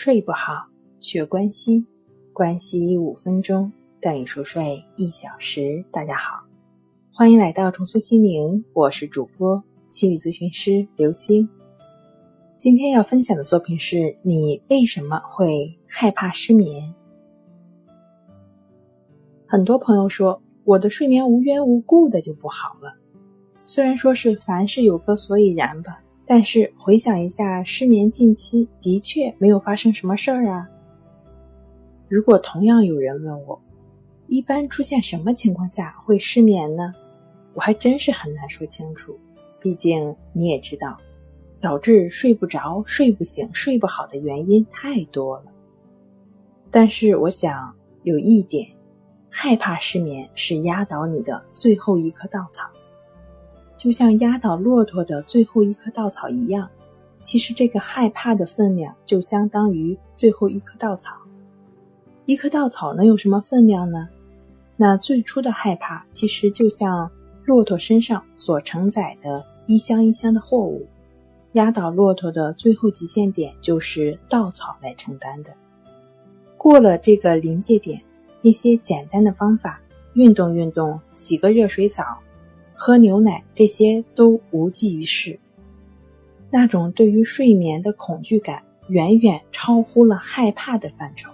睡不好，学关西，关系五分钟等于熟睡一小时。大家好，欢迎来到重塑心灵，我是主播心理咨询师刘星。今天要分享的作品是你为什么会害怕失眠？很多朋友说我的睡眠无缘无故的就不好了，虽然说是凡事有个所以然吧。但是回想一下，失眠近期的确没有发生什么事儿啊。如果同样有人问我，一般出现什么情况下会失眠呢？我还真是很难说清楚。毕竟你也知道，导致睡不着、睡不醒、睡不好的原因太多了。但是我想有一点，害怕失眠是压倒你的最后一颗稻草。就像压倒骆驼的最后一棵稻草一样，其实这个害怕的分量就相当于最后一棵稻草。一棵稻草能有什么分量呢？那最初的害怕其实就像骆驼身上所承载的一箱一箱的货物，压倒骆驼的最后极限点就是稻草来承担的。过了这个临界点，一些简单的方法，运动运动，洗个热水澡。喝牛奶，这些都无济于事。那种对于睡眠的恐惧感，远远超乎了害怕的范畴，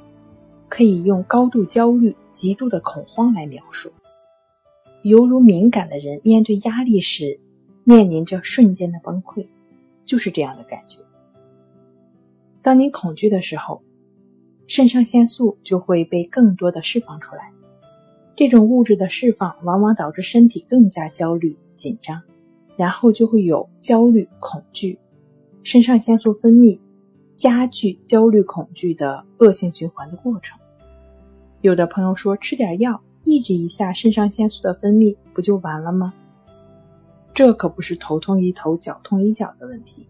可以用高度焦虑、极度的恐慌来描述，犹如敏感的人面对压力时，面临着瞬间的崩溃，就是这样的感觉。当你恐惧的时候，肾上腺素就会被更多的释放出来。这种物质的释放往往导致身体更加焦虑紧张，然后就会有焦虑恐惧，肾上腺素分泌，加剧焦虑恐惧的恶性循环的过程。有的朋友说吃点药抑制一下肾上腺素的分泌不就完了吗？这可不是头痛医头脚痛医脚的问题。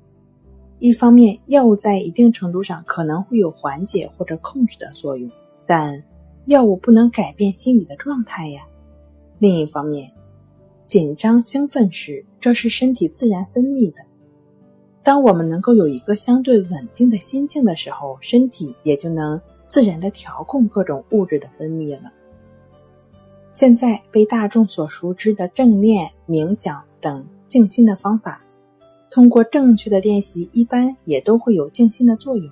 一方面，药物在一定程度上可能会有缓解或者控制的作用，但。药物不能改变心理的状态呀。另一方面，紧张兴奋时，这是身体自然分泌的。当我们能够有一个相对稳定的心境的时候，身体也就能自然的调控各种物质的分泌了。现在被大众所熟知的正念、冥想等静心的方法，通过正确的练习，一般也都会有静心的作用。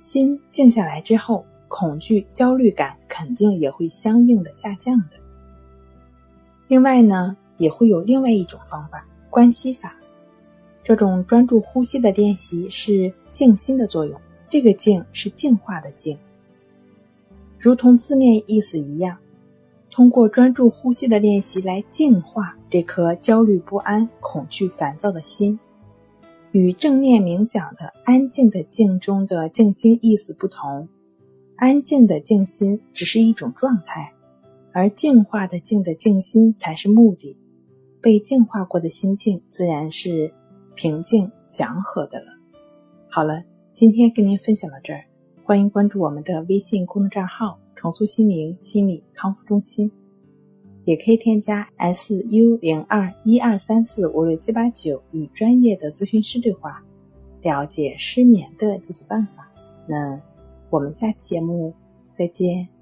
心静下来之后。恐惧、焦虑感肯定也会相应的下降的。另外呢，也会有另外一种方法——关系法。这种专注呼吸的练习是静心的作用。这个“静”是净化的“静”，如同字面意思一样，通过专注呼吸的练习来净化这颗焦虑不安、恐惧烦躁的心。与正念冥想的安静的“静”中的静心意思不同。安静的静心只是一种状态，而净化的静的静心才是目的。被净化过的心境自然是平静祥和的了。好了，今天跟您分享到这儿，欢迎关注我们的微信公众账号“重塑心灵心理康复中心”，也可以添加 s u 零二一二三四五六七八九与专业的咨询师对话，了解失眠的解决办法。那。我们下期节目再见。